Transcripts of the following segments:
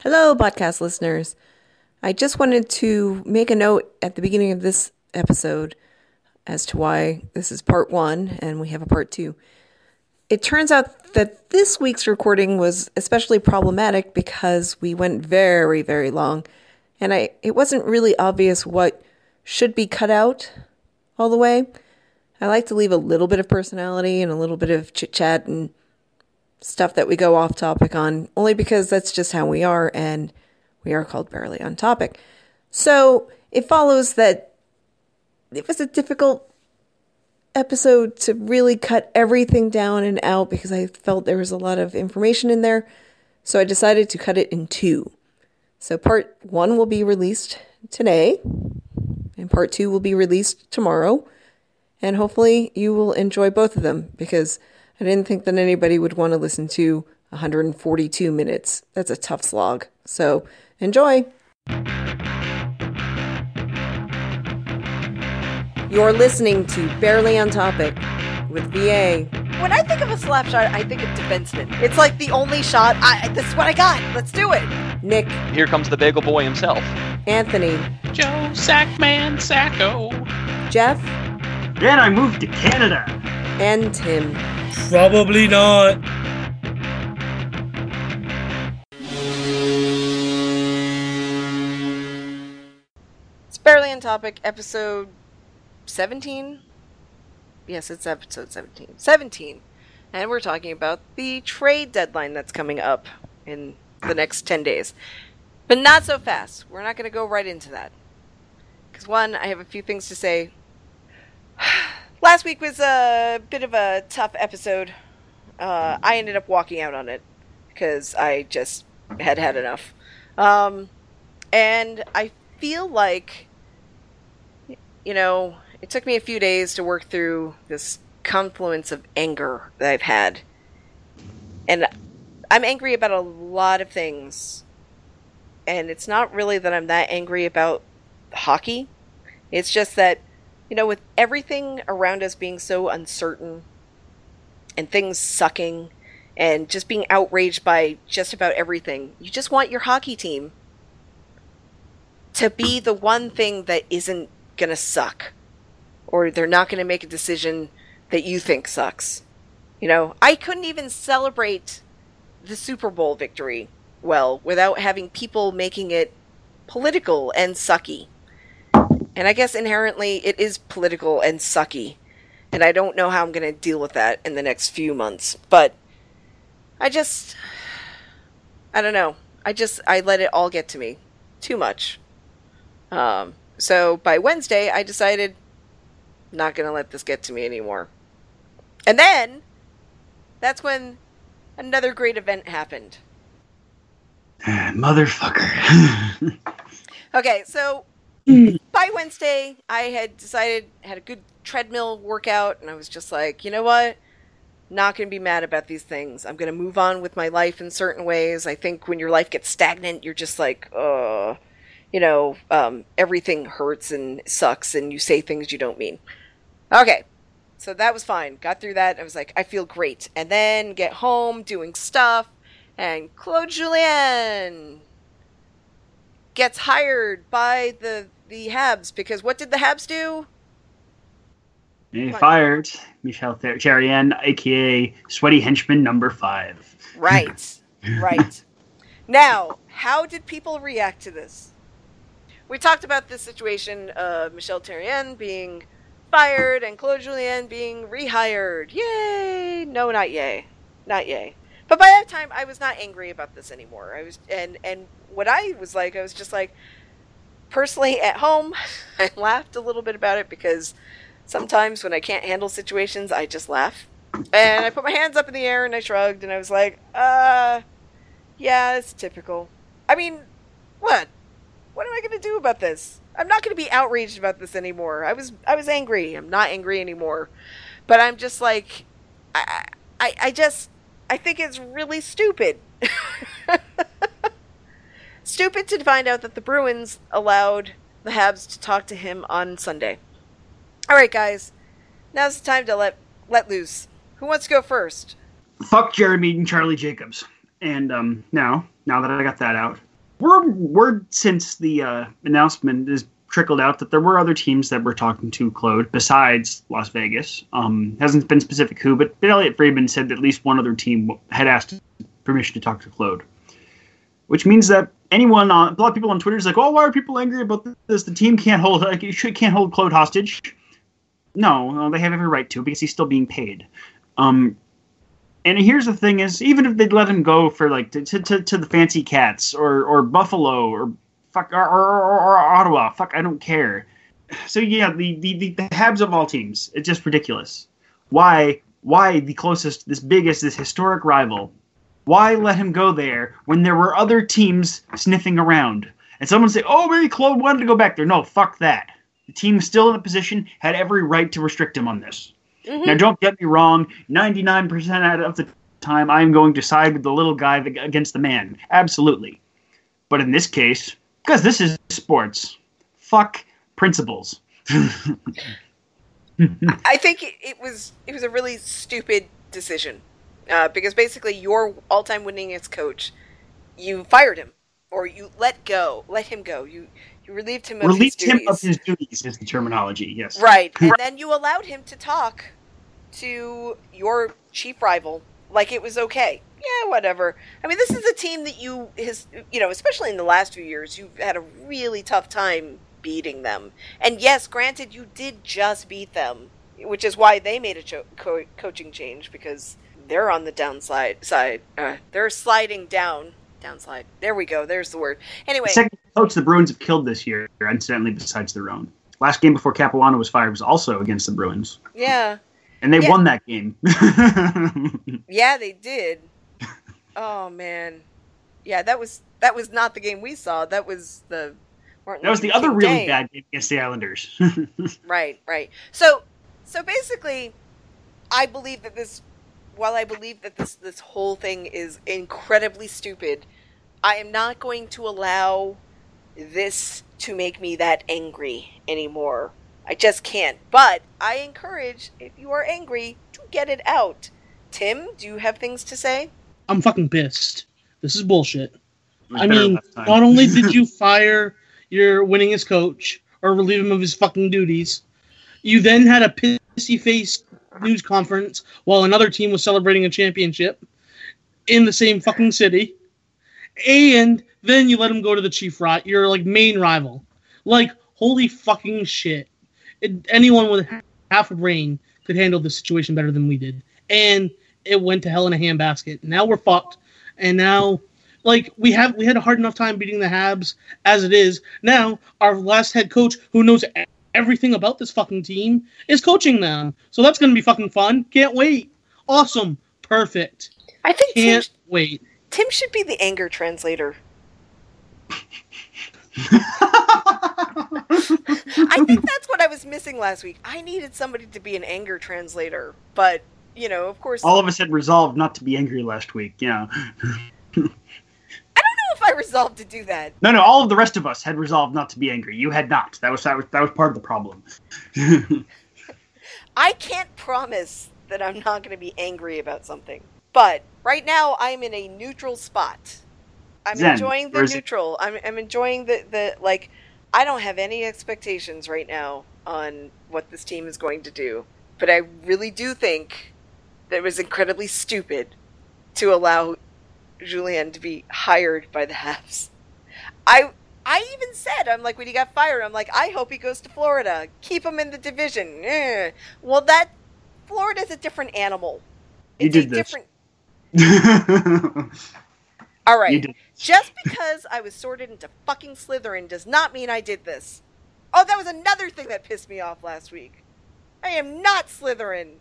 Hello, podcast listeners. I just wanted to make a note at the beginning of this episode as to why this is part one and we have a part two. It turns out that this week's recording was especially problematic because we went very, very long, and I it wasn't really obvious what should be cut out all the way. I like to leave a little bit of personality and a little bit of chit chat and stuff that we go off topic on, only because that's just how we are, and we are called Barely on Topic. So it follows that it was a difficult episode to really cut everything down and out because I felt there was a lot of information in there. So I decided to cut it in two. So part one will be released today, and part two will be released tomorrow. And hopefully you will enjoy both of them because I didn't think that anybody would want to listen to 142 minutes. That's a tough slog. So enjoy. You're listening to Barely on Topic with VA. When I think of a slap shot, I think of defenseman. It's like the only shot. I, this is what I got. Let's do it. Nick, Here comes the bagel boy himself. Anthony, Joe Sackman Sacco. Jeff, Then I moved to Canada. and Tim. Probably not. It's barely on topic. Episode 17. Yes, it's episode 17. 17. And we're talking about the trade deadline that's coming up in the next 10 days. But not so fast. We're not going to go right into that. Because, one, I have a few things to say. Last week was a bit of a tough episode. Uh, I ended up walking out on it because I just had had enough. Um, and I feel like, you know, it took me a few days to work through this confluence of anger that I've had. And I'm angry about a lot of things. And it's not really that I'm that angry about hockey. It's just that, you know, with everything around us being so uncertain and things sucking and just being outraged by just about everything, you just want your hockey team to be the one thing that isn't going to suck or they're not going to make a decision that you think sucks. You know, I couldn't even celebrate the Super Bowl victory well without having people making it political and sucky. And I guess inherently it is political and sucky. And I don't know how I'm going to deal with that in the next few months. But I just. I don't know. I just. I let it all get to me. Too much. Um, so by Wednesday, I decided not going to let this get to me anymore. And then that's when another great event happened. Motherfucker. Okay, so by Wednesday, I had decided had a good treadmill workout, and I was just like, you know what? Not going to be mad about these things. I'm going to move on with my life in certain ways. I think when your life gets stagnant, you're just like, uh, you know, um, everything hurts and sucks, and you say things you don't mean. Okay, so that was fine. Got through that. I was like, I feel great. And then get home, doing stuff, and Claude Julien gets hired by the the Habs because what did the Habs do? They fired Michel Ther- Therrien, aka Sweaty Henchman number five. Right, right. Now, how did people react to this? We talked about this situation of Michel Therrien being fired and Claude Julien being rehired. Yay! No, not yay, not yay. But by that time, I was not angry about this anymore. I was, and and what I was like, I was just like, personally at home, I laughed a little bit about it because sometimes when I can't handle situations, I just laugh. And I put my hands up in the air and I shrugged and I was like, uh, yeah, it's typical. I mean, what? What am I going to do about this? I'm not going to be outraged about this anymore. I was I was angry. I'm not angry anymore. But I'm just like I I I just I think it's really stupid. stupid to find out that the Bruins allowed the Habs to talk to him on Sunday. All right, guys. Now's the time to let let loose. Who wants to go first? Fuck Jeremy and Charlie Jacobs. And um, now, now that I got that out, word word since the uh, announcement is trickled out that there were other teams that were talking to Claude besides Las Vegas. Um, hasn't been specific who, but Elliotte Friedman said that at least one other team had asked permission to talk to Claude, which means that anyone on a lot of people on Twitter is like, "Oh, why are people angry about this? The team can't hold like you should can't hold Claude hostage." No, no, they have every right to because he's still being paid. Um, and here's the thing: is even if they'd let him go for like to, to, to the fancy cats or or Buffalo or fuck or, or, or, or Ottawa, fuck, I don't care. So yeah, the, the the the Habs of all teams, it's just ridiculous. Why why the closest, this biggest, this historic rival? Why let him go there when there were other teams sniffing around? And someone say, "Oh, maybe Claude wanted to go back there." No, fuck that. The team still in the position had every right to restrict him on this. Mm-hmm. Now, don't get me wrong. Ninety-nine percent of the time, I'm going to side with the little guy against the man. Absolutely. But in this case, because this is sports, fuck principles. I think it was it was a really stupid decision uh, because basically your all-time winningest coach, you fired him or you let go, let him go. You you relieved him of Relieved his him duties. of his duties is the terminology. Yes. Right. And then you allowed him to talk to your chief rival like it was okay. Yeah, whatever. I mean, this is a team that you his you know, especially in the last few years, you've had a really tough time beating them. And yes, granted you did just beat them, which is why they made a cho- co- coaching change because they're on the downside side. Uh, they're sliding down. Downslide. There we go. There's the word. Anyway, The second coach the Bruins have killed this year, incidentally, besides their own. Last game before Capuano was fired was also against the Bruins, yeah. and they Yeah. won that game. Yeah, they did. Oh man, yeah, that was that was not the game we saw. That was the Martin that was the Luther other really Day. bad game against the Islanders. Right, right. So, so basically, I believe that this. While I believe that this this whole thing is incredibly stupid, I am not going to allow this to make me that angry anymore. I just can't. But I encourage, if you are angry, to get it out. Tim, do you have things to say? I'm fucking pissed. This is bullshit. It I mean, not only did you fire your winningest coach or relieve him of his fucking duties, you then had a pissy face news conference while another team was celebrating a championship in the same fucking city, and then you let him go to the chief ri your like main rival. Like holy fucking shit! It, anyone with half a brain could handle this situation better than we did, and it went to hell in a handbasket. Now we're fucked, and now like we have we had a hard enough time beating the Habs as it is. Now our last head coach, who knows everything about this fucking team, is coaching them. So that's gonna be fucking fun. Can't wait. Awesome. Perfect. I think Can't wait. Tim should be the anger translator. I think that's what I was missing last week. I needed somebody to be an anger translator, but you know, of course, All of us had resolved not to be angry last week. Yeah. resolved to do that. No, no. All of the rest of us had resolved not to be angry. You had not. That was that was that was part of the problem. I can't promise that I'm not going to be angry about something, but right now I'm in a neutral spot. I'm Zen, enjoying the it- neutral. I'm I'm enjoying the the like. I don't have any expectations right now on what this team is going to do, but I really do think that it was incredibly stupid to allow Julien to be hired by the Habs. I I even said I'm like when he got fired, I'm like I hope he goes to Florida. Keep him in the division. Eh. Well, that Florida's a different animal. You It's a did this. different. All right. Just because I was sorted into fucking Slytherin does not mean I did this. Oh, that was another thing that pissed me off last week. I am not Slytherin.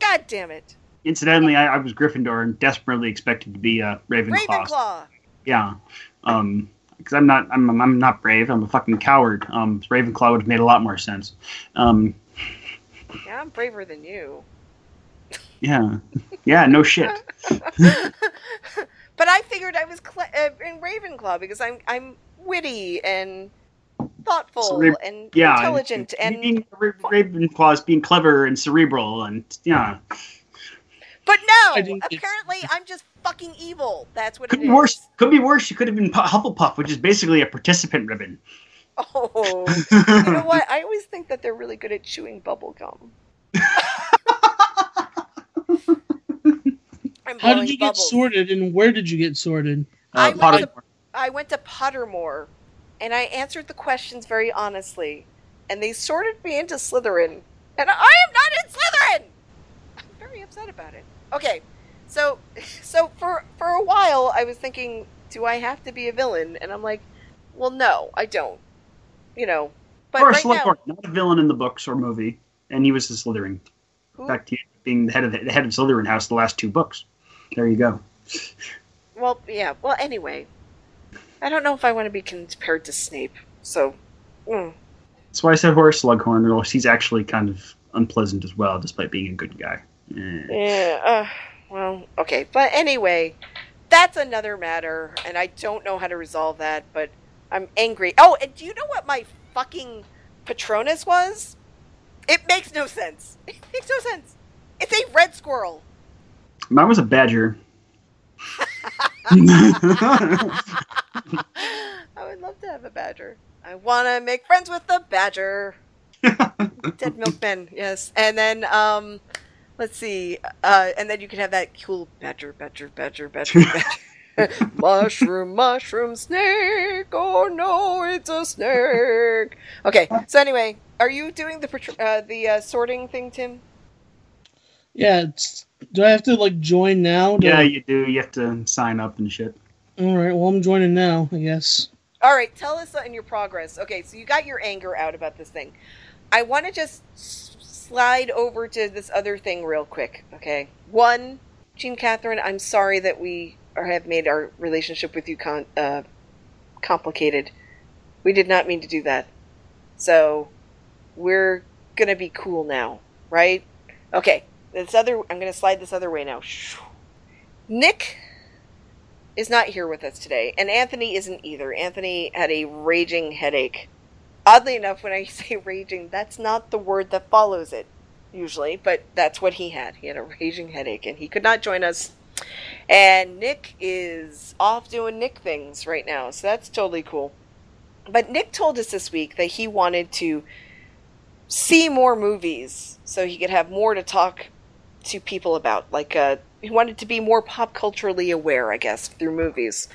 God damn it. Incidentally, I, I was Gryffindor and desperately expected to be uh, Ravenclaw. Ravenclaw. Yeah. Um, because I'm not, I'm, I'm not brave. I'm a fucking coward. Um, Ravenclaw would have made a lot more sense. Um, Yeah, I'm braver than you. yeah, yeah, no shit. but I figured I was cl- uh, in Ravenclaw because I'm I'm witty and thoughtful So and Yeah, intelligent and being Ra- Ravenclaw is being clever and cerebral and yeah. But no, apparently I'm just fucking evil. That's what Could it be is. worse. Could be worse. You could have been Hufflepuff, which is basically a participant ribbon. Oh, you know what? I always think that they're really good at chewing bubble gum. I'm How did you get sorted, and where did you get sorted? I Uh, went to- I went to Pottermore, and I answered the questions very honestly, and they sorted me into Slytherin, and I am not in Slytherin. I'm very upset about it. Okay, so so for for a while I was thinking, do I have to be a villain? And I'm like, well, no, I don't. You know, but or a right now, Slughorn, not a villain in the books or movie, and he was a Slytherin. who- Back to you being the head of the, the head of Slytherin House the last two books. There you go. well, yeah. Well, anyway, I don't know if I want to be compared to Snape. So, mm. That's why I said Horace Slughorn, or he's actually kind of unpleasant as well, despite being a good guy. Eh. Yeah, uh, well, okay. But anyway, that's another matter, and I don't know how to resolve that, but I'm angry. Oh, and do you know what my fucking Patronus was? It makes no sense. It makes no sense. It's a red squirrel. Mine was a badger. I would love to have a badger. I want to make friends with the badger. Dead milkman, yes. And then, um, let's see. Uh, and then you can have that cool badger, badger, badger, badger, badger. mushroom, mushroom, snake. Oh no, it's a snake. Okay. So anyway, are you doing the uh, the uh, sorting thing, Tim? Yeah, it's, do I have to like join now? to- yeah, you do. You have to sign up and shit. All right. Well, I'm joining now. I guess. All right, tell us in your progress. Okay, so you got your anger out about this thing. I want to just s- slide over to this other thing real quick. Okay, one, Jean Catherine, I'm sorry that we have made our relationship with you con- uh, complicated. We did not mean to do that. So we're gonna be cool now, right? Okay, this other. I'm gonna slide this other way now. Nick is not here with us today, and Anthony isn't either. Anthony had a raging headache. Oddly enough, when I say raging, that's not the word that follows it, usually, but that's what he had. He had a raging headache, and he could not join us. And Nick is off doing Nick things right now, so that's totally cool. But Nick told us this week that he wanted to see more movies so he could have more to talk to people about. Like, uh, he wanted to be more pop culturally aware, I guess, through movies.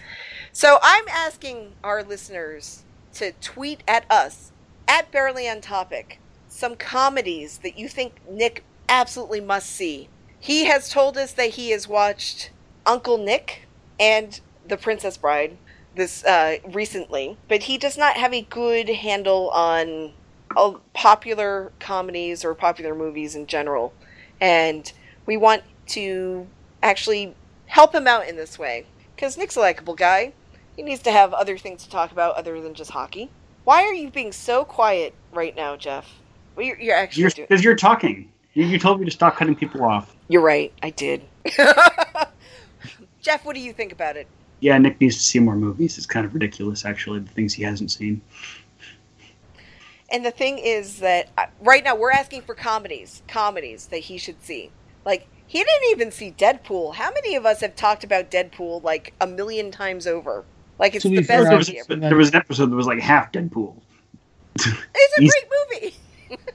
So I'm asking our listeners to tweet at us at Barely on Topic some comedies that you think Nick absolutely must see. He has told us that he has watched Uncle Nick and The Princess Bride this uh, recently, but he does not have a good handle on uh, popular comedies or popular movies in general. And we want to actually help him out in this way because Nick's a likable guy. He needs to have other things to talk about other than just hockey. Why are you being so quiet right now, Jeff? Well, you're, you're actually You're doing. because you're talking. You, you told me to stop cutting people off. You're right. I did. Jeff, what do you think about it? Yeah, Nick needs to see more movies. It's kind of ridiculous, actually, the things he hasn't seen. And the thing is that uh, right now we're asking for comedies, comedies that he should see. Like he didn't even see Deadpool. How many of us have talked about Deadpool like a million times over? Like it's To the be fair, best There was, movie ever. There was an episode that was like half Deadpool. It's a he's- great movie.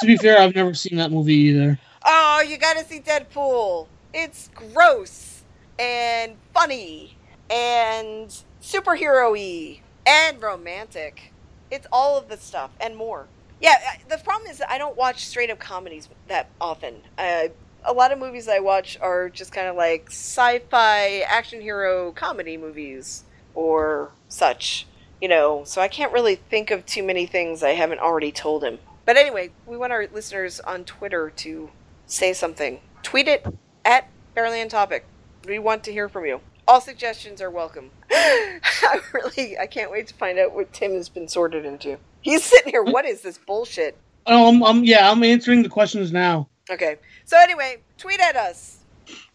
To be fair, I've never seen that movie either. Oh, you gotta see Deadpool. It's gross and funny and superhero-y and romantic. It's all of the stuff and more. Yeah, the problem is that I don't watch straight-up comedies that often. Uh, a lot of movies I watch are just kind of like sci-fi action hero comedy movies or such, you know. So I can't really think of too many things I haven't already told him. But anyway, we want our listeners on Twitter to say something. Tweet it at Barely Topic. We want to hear from you. All suggestions are welcome. I really, I can't wait to find out what Tim has been sorted into. He's sitting here. What is this bullshit? Oh, I'm, I'm yeah, I'm answering the questions now. Okay. So anyway, tweet at us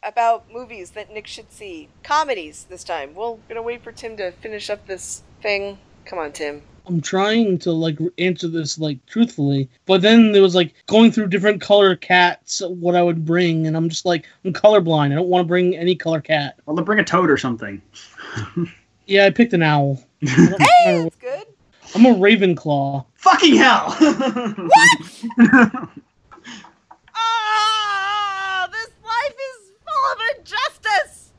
about movies that Nick should see. Comedies this time. We're gonna wait for Tim to finish up this thing Come on, Tim. I'm trying to like answer this like truthfully, but then there was like going through different color cats, what I would bring, and I'm just like I'm colorblind. I don't want to bring any color cat. Well, then bring a toad or something. Yeah, I picked an owl. I don't Hey, remember- that's good. I'm a Ravenclaw. Fucking hell! Ah, this life is full of injustice.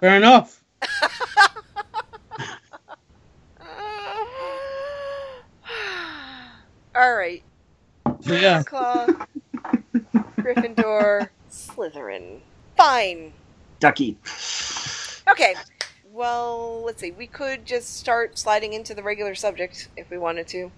Fair enough. All right. Yeah, Ravenclaw, Gryffindor, Slytherin. Fine. Ducky. Okay. Well, let's see. We could just start sliding into the regular subject if we wanted to.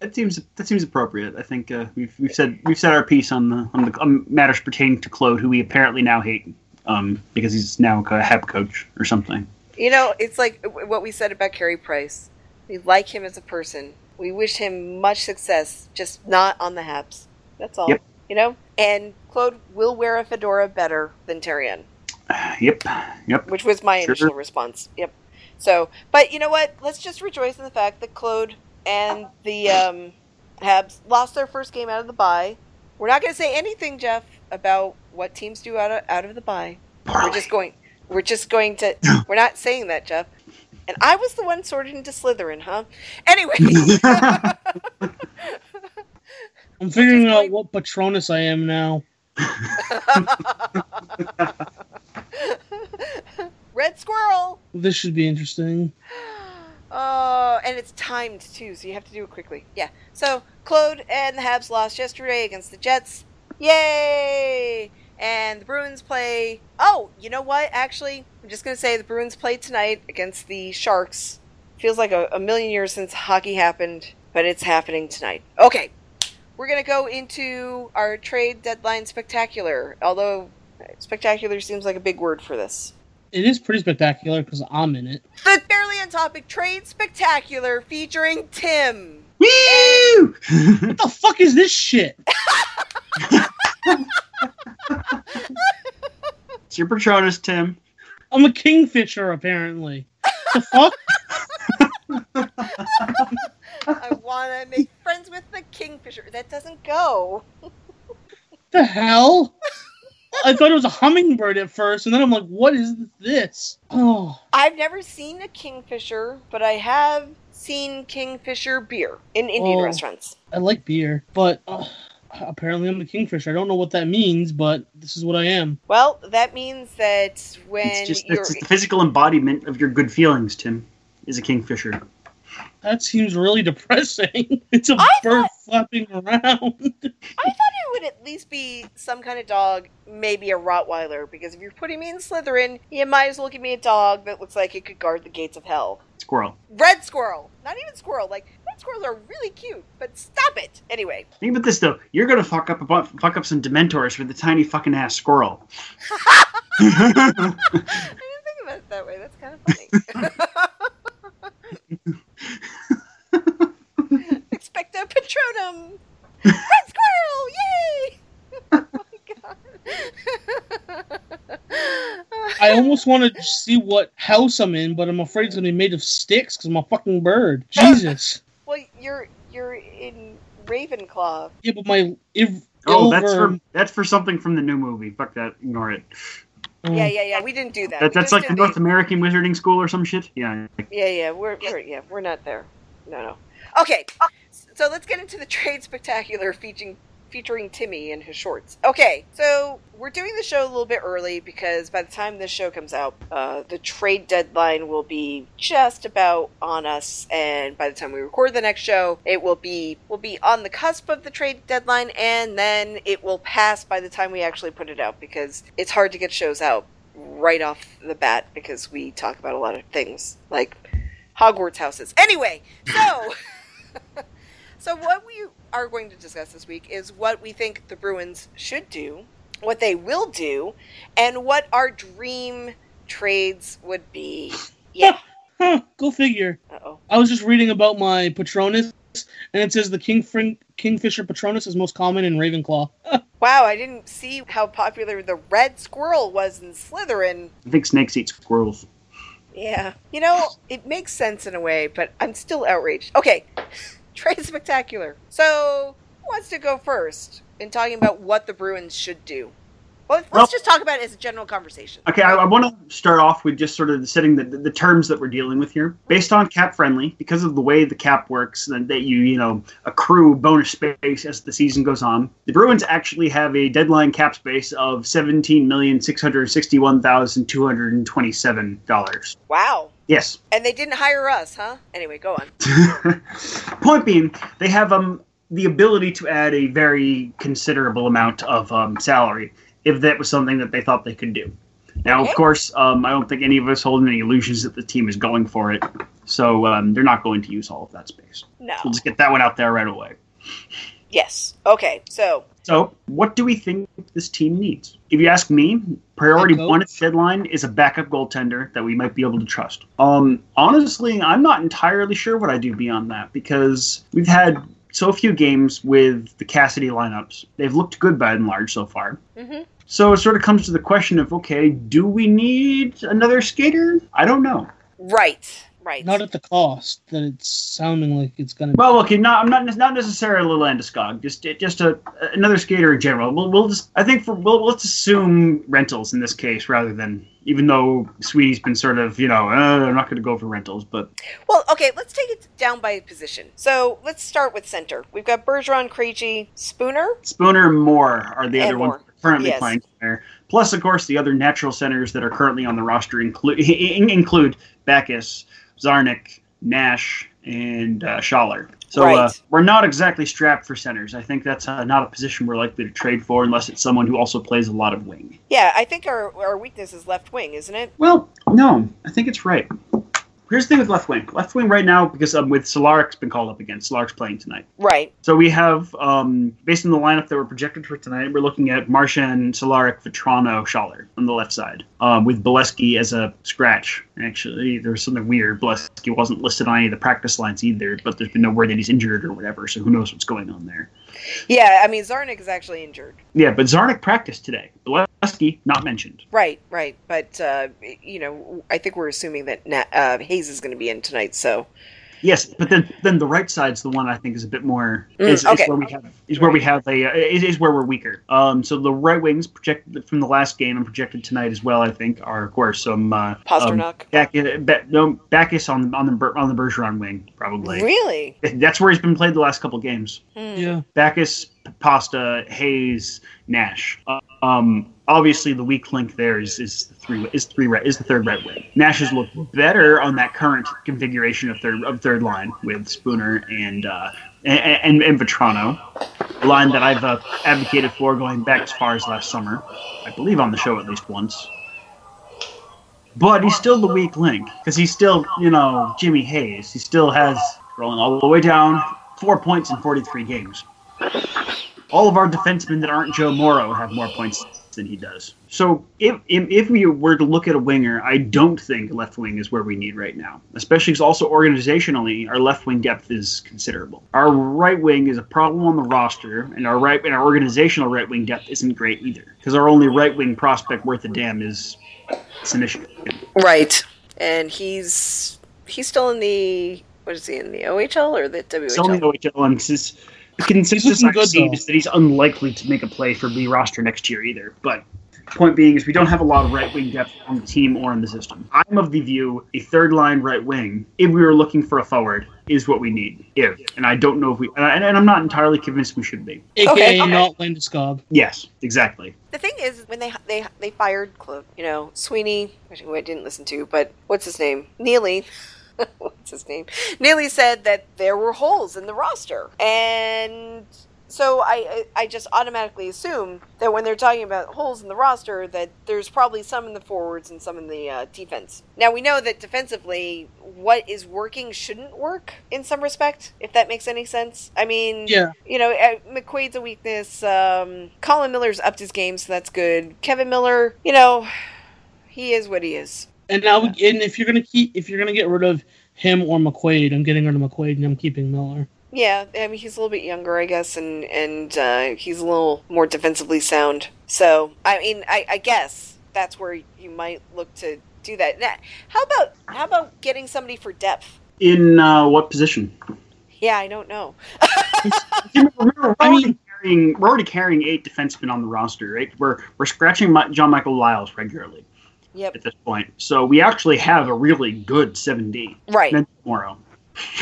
That seems that seems appropriate. I think uh, we've we've said we've said our piece on the on the on matters pertaining to Claude, who we apparently now hate, um, because he's now a head coach or something. You know, it's like what we said about Carey Price. We like him as a person. We wish him much success, just not on the Habs. That's all. Yep. You know? And Claude will wear a fedora better than Therrien, Yep, yep. which was my Sure. initial response. Yep. So, but you know what? Let's just rejoice in the fact that Claude and the um, Habs lost their first game out of the bye. We're not going to say anything, Jeff, about what teams do out of, out of the bye. We're just going. We're just going to. we're not saying that, Jeff. And I was the one sorted into Slytherin, huh? Anyway, I'm figuring out going- what Patronus I am now. Red Squirrel. This should be interesting. Oh, and it's timed too, so you have to do it quickly. Yeah. So Claude and the Habs lost yesterday against the Jets. Yay! And the Bruins play. Oh, you know what? Actually, I'm just gonna say the Bruins play tonight against the Sharks. Feels like a, a million years since hockey happened, but it's happening tonight. Okay, we're gonna go into our trade deadline spectacular. Although spectacular seems like a big word for this. It is pretty spectacular because I'm in it. The Barely on Topic Trade Spectacular featuring Tim. Woo! What the fuck is this shit? it's your Patronus, Tim. I'm a kingfisher apparently. the fuck? I want to make friends with the Kingfisher. That doesn't go. The hell? I thought it was a hummingbird at first, and then I'm like, what is this? Oh, I've never seen a Kingfisher, but I have seen Kingfisher beer in Indian Oh. restaurants. I like beer, but uh, apparently I'm a kingfisher. I don't know what that means, but this is what I am. Well, that means that when It's just you're. it's the physical embodiment of your good feelings, Tim. Is a kingfisher. That seems really depressing. It's a I bird thought- flapping around. I thought it would at least be some kind of dog, maybe a Rottweiler, because if you're putting me in Slytherin, you might as well give me a dog that looks like it could guard the gates of hell. Squirrel. Red squirrel. Not even squirrel. Like red squirrels are really cute, but stop it. Anyway, Think about this though. You're gonna fuck up a fuck up some Dementors with a tiny fucking ass squirrel. I didn't think about it that way. That's kind of funny. Expecto Patronum. Red squirrel! Yay! oh my god. I almost want to see what house I'm in, but I'm afraid it's gonna be made of sticks because I'm a fucking bird. Jesus. Well, you're you're in Ravenclaw. Yeah, but my if oh, that's for that's for something from the new movie. Fuck that. Ignore it. Oh, Yeah, yeah, yeah. We didn't do that. That, that's like the North American Wizarding School or some shit. Yeah. Yeah, yeah, we're, we're yeah, we're not there. No, no. Okay, uh, so let's get into the trade spectacular featuring featuring Timmy in his shorts. Okay, so we're doing the show a little bit early because by the time this show comes out, uh, the trade deadline will be just about on us, and by the time we record the next show, it will be will be on the cusp of the trade deadline, and then it will pass by the time we actually put it out because it's hard to get shows out right off the bat because we talk about a lot of things like Hogwarts houses. Anyway, so so what we are going to discuss this week is what we think the Bruins should do, what they will do, and what our dream trades would be. Yeah. Huh, go figure. Uh oh. I was just reading about my Patronus and it says the King Kingfisher Patronus is most common in Ravenclaw. Wow, I didn't see how popular the red squirrel was in Slytherin. I think snakes eat squirrels. Yeah. You know, it makes sense in a way, but I'm still outraged. Okay, Trade Spectacular. So, who wants to go first in talking about what the Bruins should do? Well, let's Well- just talk about it as a general conversation. Okay, I, I want to start off with just sort of setting the, the, the terms that we're dealing with here. Based on cap friendly, because of the way the cap works, that that you, you know, accrue bonus space as the season goes on, the Bruins actually have a deadline cap space of $17,661,227. Wow. Yes. And they didn't hire us, huh? Anyway, go on. Point being, they have um the ability to add a very considerable amount of um, salary if that was something that they thought they could do. Now, Okay. of course, um, I don't think any of us hold any illusions that the team is going for it, so um, they're not going to use all of that space. No. We'll just get that one out there right away. Yes. Okay, so, So, what do we think this team needs? If you ask me, priority one at deadline is a backup goaltender that we might be able to trust. Um, honestly, I'm not entirely sure what I do beyond that because we've had so few games with the Cassidy lineups. They've looked good by and large so far. Mhm. So it sort of comes to the question of okay, do we need another skater? I don't know. right. Right. Not at the cost that it's sounding like it's going to be. Well, okay, not I'm not not necessarily Landeskog, just just a another skater in general. We'll, we'll just I think for we'll, let's assume rentals in this case rather than even though Sweeney's been sort of you know uh, I'm not going to go for rentals, but Well, okay, let's take it down by position. So let's start with center. We've got Bergeron, Krejci, Spooner. Spooner and Moore are the And other Moore. ones currently Yes. playing there. Plus, of course, the other natural centers that are currently on the roster include include Backes, Czarnik, Nash, and uh, Schaller. So uh, we're not exactly strapped for centers. I think that's uh, not a position we're likely to trade for unless it's someone who also plays a lot of wing. Yeah, I think our, our weakness is left wing, isn't it? Well, no, I think it's right. Here's the thing with left wing. Left wing right now, because um, with Cehlarik's been called up again. Cehlarik's playing tonight. Right. So we have, um, based on the lineup that we're projected for tonight, we're looking at Marchand, Cehlarik, Vatrano, Schaller on the left side, um, with Beleskey as a scratch. Actually, there's something weird. Beleskey wasn't listed on any of the practice lines either, but there's been no word that he's injured or whatever, so who knows what's going on there. Yeah, I mean, Czarnik is actually injured. Yeah, but Czarnik practiced today. Beleskey, not mentioned. Right, right. But, uh, you know, I think we're assuming that Na- uh, Hayes is going to be in tonight, so. Yes, but then then the right side's the one I think is a bit more Mm, is, okay. is where we have is where we have a uh, is, is where we're weaker. Um, so the right wings projected from the last game and projected tonight as well. I think are of course some uh, um, Pastrnak. Back, no, Backes on on the on the Bergeron wing probably. Really? That's where he's been played the last couple games. Hmm. Yeah. Backes, Pasta, Hayes, Nash. Uh, um, obviously, the weak link there is is the three is three is the third right wing. Nash has looked better on that current configuration of third of third line with Spooner and uh, and, and, and a line that I've uh, advocated for going back as far as last summer. I believe on the show at least once. But he's still the weak link because he's still, you know, Jimmy Hayes. He still has rolling all the way down four points in 43 games. All of our defensemen that aren't Joe Morrow have more points than he does. So if, if if we were to look at a winger, I don't think left wing is where we need right now. Especially because also organizationally, our left wing depth is considerable. Our right wing is a problem on the roster, and our right and our organizational right wing depth isn't great either. Because our only right wing prospect worth a damn is Senyshyn. Right. And he's he's still in the what is he in the OHL or the WHL? It's only OHL, and the consensus looking I've good, seen though. is that he's unlikely to make a play for B roster next year either. But point being is we don't have a lot of right wing depth on the team or in the system. I'm of the view a third line right wing, if we were looking for a forward, is what we need. If and I don't know if we and, and I'm not entirely convinced we should be. AKA Okay, okay. not Landeskog. Yes, exactly. The thing is, when they they they fired, Clo- you know, Sweeney, which I didn't listen to, but what's his name? Neely. what's his name? Neely said that there were holes in the roster, and so I I just automatically assume that when they're talking about holes in the roster, that there's probably some in the forwards and some in the uh, defense. Now we know that defensively, what is working shouldn't work in some respect, if that makes any sense. I mean, Yeah. you know, uh, McQuaid's a weakness. Um, Colin Miller's upped his game, so that's good. Kevan Miller, you know, he is what he is. And now, and if you're gonna keep, if you're gonna get rid of him or McQuaid, I'm getting rid of McQuaid and I'm keeping Miller. Yeah, I mean he's a little bit younger, I guess, and and uh, he's a little more defensively sound. So I mean, I, I guess that's where you might look to do that. Now, how about how about getting somebody for depth? In uh, what position? Yeah, I don't know. Remember, we're I already mean- carrying, we're already carrying eight defensemen on the roster, right? We're we're scratching Mi- John Michael Liles regularly Yep. at this point, so we actually have a really good seven D. Right. tomorrow.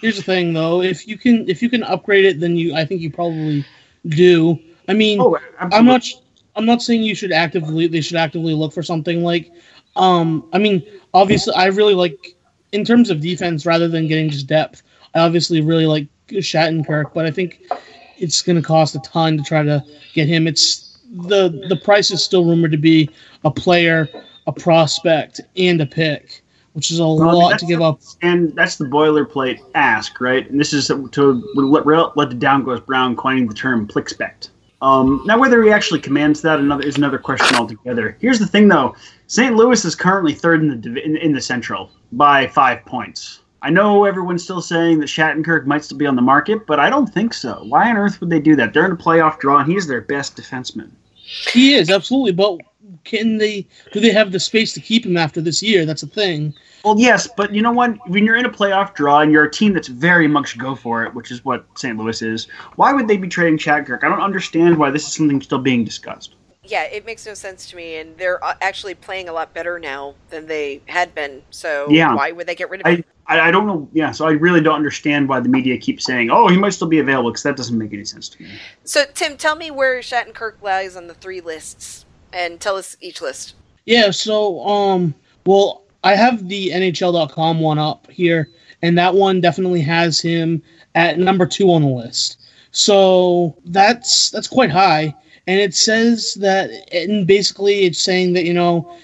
Here's the thing, though. If you can, if you can upgrade it, then you, I think you probably do. I mean, Oh, I'm not. I'm not saying you should actively. They should actively look for something like. Um, I mean, obviously, I really like in terms of defense rather than getting just depth. I obviously really like Shattenkirk, but I think it's going to cost a ton to try to get him. It's the the price is still rumored to be a player, a prospect, and a pick, which is a mean, lot that's to give up. And that's the boilerplate ask, right? And this is to let, let the down goes brown, coining the term plickspect. Um, now, whether he actually commands that another is another question altogether. Here's the thing, though: St. Louis is currently third in the in, in the Central by five points. I know everyone's still saying that Shattenkirk might still be on the market, but I don't think so. Why on earth would they do that? They're in a playoff draw, and he's their best defenseman. He is absolutely, but can they? Do they have the space to keep him after this year? That's a thing. Well, yes, but you know what? When you're in a playoff draw and you're a team that's very much go for it, which is what St. Louis is, why would they be trading Shattenkirk? I don't understand why this is something still being discussed. Yeah, it makes no sense to me, and they're uh, actually playing a lot better now than they had been. So Yeah. why would they get rid of him? I, I I don't know. Yeah, so I really don't understand why the media keeps saying, "Oh, he might still be available," because that doesn't make any sense to me. So Tim, tell me where Shattenkirk lies on the three lists, and tell us each list. Yeah. So, um, well, I have the NHL.com one up here, and that one definitely has him at number two on the list. So that's that's quite high, and it says that, and basically it's saying that you know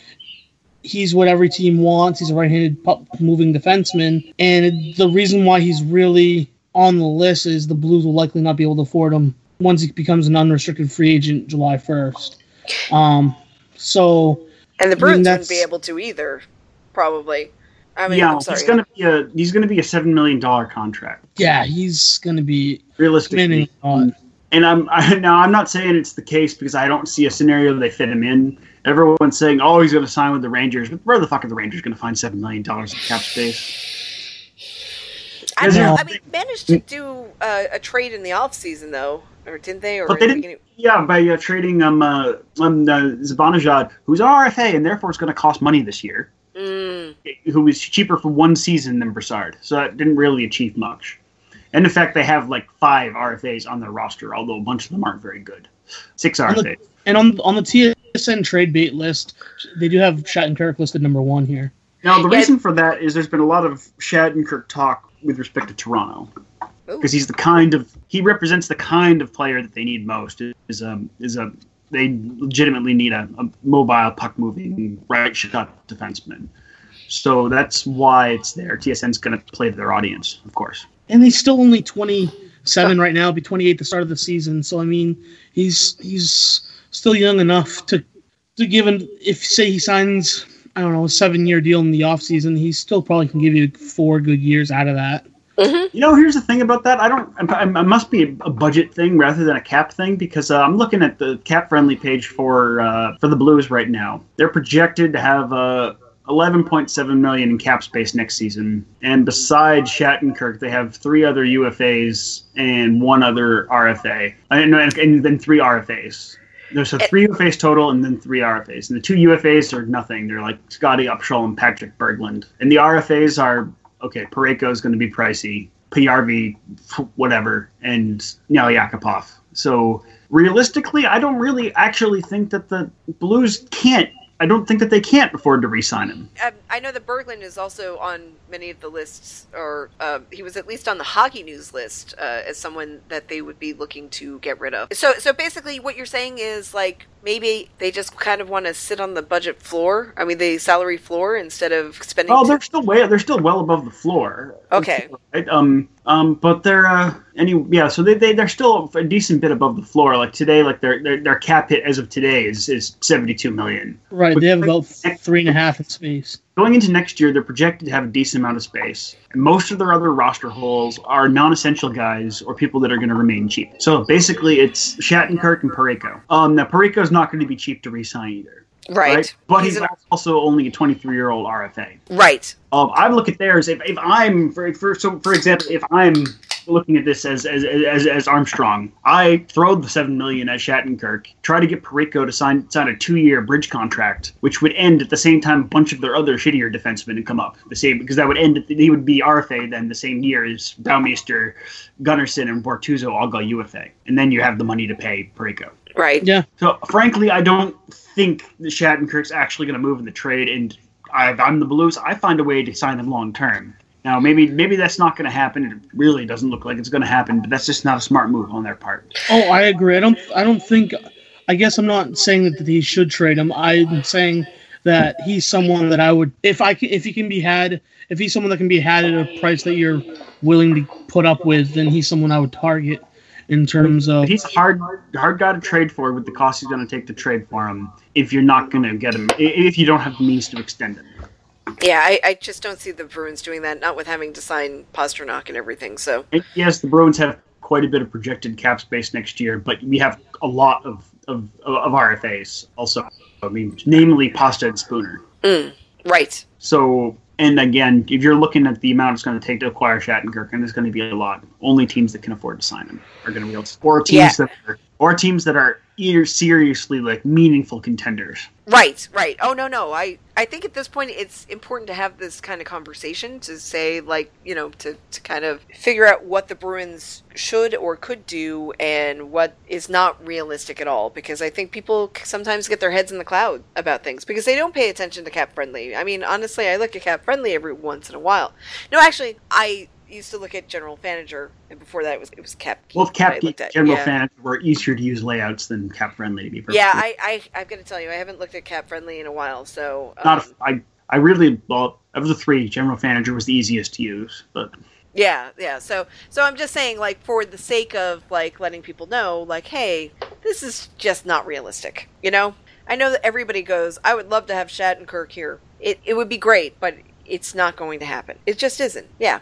he's what every team wants. He's a right-handed puck-moving defenseman, and the reason why he's really on the list is the Blues will likely not be able to afford him once he becomes an unrestricted free agent July first. Um, so And the I mean, Bruins wouldn't be able to either, probably. I mean, yeah, I'm sorry. he's gonna be a he's gonna be a seven million dollar contract yeah, he's gonna be realistically. Commanding a lot. And I'm I, now I'm not saying it's the case because I don't see a scenario they fit him in. Everyone's saying, "Oh, he's going to sign with the Rangers," but where the fuck are the Rangers going to find seven million dollars in cap space? I, know. I mean, managed to do uh, a trade in the off season though, or didn't they? Or But they the didn't- beginning? Yeah, by uh, trading um uh, um uh, Zibanejad, who's an RFA and therefore is going to cost money this year, Mm, who was cheaper for one season than Brassard, so that didn't really achieve much. And in fact, they have like five RFAs on their roster, although a bunch of them aren't very good. Six On the- RFAs. And on on the TSN trade bait list, they do have Shattenkirk listed number one here. Now, the Yeah. reason for that is there's been a lot of Shattenkirk talk with respect to Toronto. Because he's the kind of he represents the kind of player that they need most is a is a they legitimately need a, a mobile puck moving right shot defenseman so that's why it's there tsn's going to play to their audience of course And he's still only 27 right now, be 28 at the start of the season. So I mean, he's he's still young enough to to give him if say he signs I don't know a seven year deal in the offseason, he still probably can give you four good years out of that. you know here's the thing about that i don't i, I must be a budget thing rather than a cap thing because uh, i'm looking at the cap friendly page for uh, for the blues right now they're projected to have uh, 11.7 million in cap space next season. And besides Shattenkirk they have three other UFAs and one other RFA and, uh, and, and then three RFAs there's eh. a three UFAs total and then three RFAs and the two UFAs are nothing. They're like Scotty Upshall and Patrick Berglund. And the RFAs are okay Parayko is going to be pricey PRV whatever and now Yakupov. So realistically I don't really actually think that the Blues can't I don't think that they can't afford to re-sign him. Um, I know that Berglund is also on many of the lists, or uh, he was at least on the Hockey News list uh, as someone that they would be looking to get rid of. So, so basically, what you're saying is like maybe they just kind of want to sit on the budget floor. I mean, the salary floor instead of spending. Oh, they're still way they're still well above the floor. Okay. Right? Um. Um. But they're uh. Any yeah. So they they they're still a decent bit above the floor. Like today, like their their, their cap hit as of today is is seventy two million. Right, they have about three and a half in space. going into next year, they're projected to have a decent amount of space. Most of their other roster holes are non-essential guys or people that are going to remain cheap. So basically, it's Shattenkirk and Parayko. Um, now Parayko's not going to be cheap to re-sign either. Right. But he's, an- also only a 23-year-old RFA. right. Um, I look at theirs. If, if I'm for, for so for example, if I'm looking at this as as, as as Armstrong, I throw the seven million at Shattenkirk, try to get Parayko to sign sign a two year bridge contract, which would end at the same time a bunch of their other shittier defensemen would come up the same because that would end he would be RFA then the same year as Bouwmeester, Gunnarsson, and Bortuzzo all go UFA, and then you have the money to pay Parayko. Right. Yeah. So frankly, I don't think the Shattenkirk's actually going to move in the trade. And I, if I'm the Blues, I find a way to sign him long term. Now, maybe maybe that's not going to happen. It really doesn't look like it's going to happen. But that's just not a smart move on their part. Oh, I agree. I don't. I don't think. I guess I'm not saying that, that he should trade him. I'm saying that he's someone that I would, if I can, if he can be had, if he's someone that can be had at a price that you're willing to put up with, then he's someone I would target in terms of. He's a hard hard guy to trade for with the cost he's going to take to trade for him. If you're not going to get him, if you don't have the means to extend him. Yeah, I, I just don't see the Bruins doing that, not with having to sign Pastrnak and everything. So, And yes, the Bruins have quite a bit of projected cap space next year, but we have a lot of of, of RFAs also. I mean, namely Pasta and Spooner. mm, right. So, and again, if you're looking at the amount it's going to take to acquire Shattenkirk, and there's going to be a lot, only teams that can afford to sign him are going to be able to, or teams Yeah. that are, or teams that are either seriously like meaningful contenders. Right, right. Oh no, no. I I think at this point it's important to have this kind of conversation to say like, you know, to to kind of figure out what the Bruins should or could do and what is not realistic at all because I think people sometimes get their heads in the cloud about things because they don't pay attention to cap friendly. I mean, honestly, I look at cap friendly every once in a while. No, actually, I used to look at general manager and before that it was it was cap Geek Both that I Cap looked Geek at. General Yeah. Fan were easier to use layouts than Cap Friendly to be perfect. Yeah, I, I I'm gonna tell you, I haven't looked at cap friendly in a while, so um, not. A, I I really well of the three, General Fanager was the easiest to use, but Yeah, yeah. So so I'm just saying like for the sake of like letting people know like hey, this is just not realistic. You know? I know that everybody goes, I would love to have Shattenkirk here. It it would be great, but it's not going to happen. It just isn't. Yeah.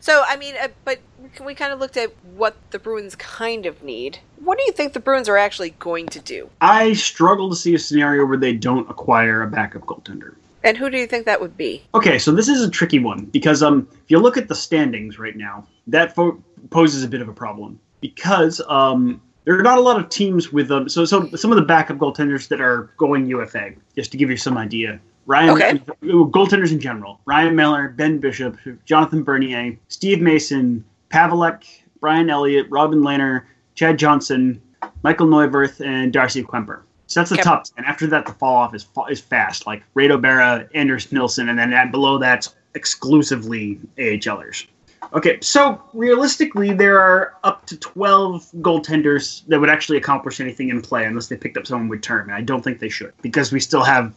So I mean, uh, but we kind of looked at what the Bruins kind of need. What do you think the Bruins are actually going to do? I struggle to see a scenario where they don't acquire a backup goaltender. And who do you think that would be? Okay, so this is a tricky one because um, if you look at the standings right now, that fo- poses a bit of a problem because um, there are not a lot of teams with um, so so some of the backup goaltenders that are going UFA. Just to give you some idea, Ryan Okay. goaltenders in general: Ryan Miller, Ben Bishop, Jonathan Bernier, Steve Mason, Pavelec, Brian Elliott, Robin Lehner, Chad Johnson, Michael Neuwirth, and Darcy Kuemper. So that's the Okay. top ten. After that, the fall off is is fast. Like Reto Berra, Anders Nilsson, and then that, below that's exclusively AHLers. Okay, so realistically, there are up to 12 goaltenders that would actually accomplish anything in play unless they picked up someone with term. And I don't think they should because we still have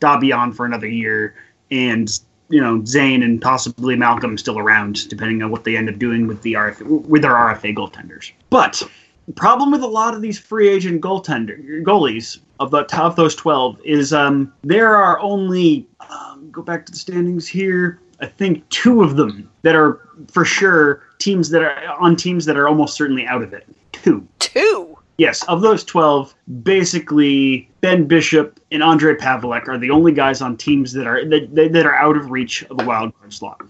Dobby on for another year and, you know, Zane and possibly Malcolm still around, depending on what they end up doing with the RFA, with their RFA goaltenders. But the problem with a lot of these free agent goaltender goalies of the of those 12 is um, there are only um, go back to the standings here. I think two of them that are for sure teams that are on teams that are almost certainly out of it. Two. Two. Yes, of those 12, basically Ben Bishop and Andre Pavelec are the only guys on teams that are that, that that are out of reach of the wild card slot.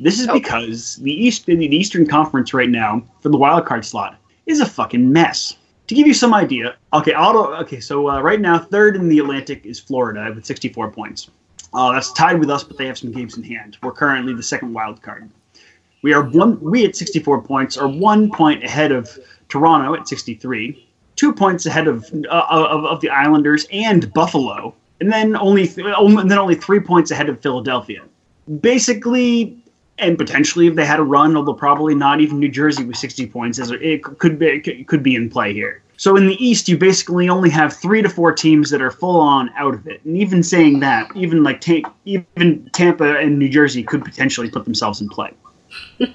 This is Okay. because the East the Eastern Conference right now for the wild card slot is a fucking mess. To give you some idea, okay, auto, okay, so uh, right now third in the Atlantic is Florida with 64 points. Uh, that's tied with us, but they have some games in hand. We're currently the second wild card. We are one. We at 64 points are one point ahead of Toronto at 63, two points ahead of uh, of, of the Islanders and Buffalo, and then only th- only- and then only three points ahead of Philadelphia. Basically, and potentially if they had a run, although probably not even New Jersey with 60 points, as it could be it could be in play here. So in the East, you basically only have three to four teams that are full on out of it. And even saying that, even like ta- even Tampa and New Jersey could potentially put themselves in play.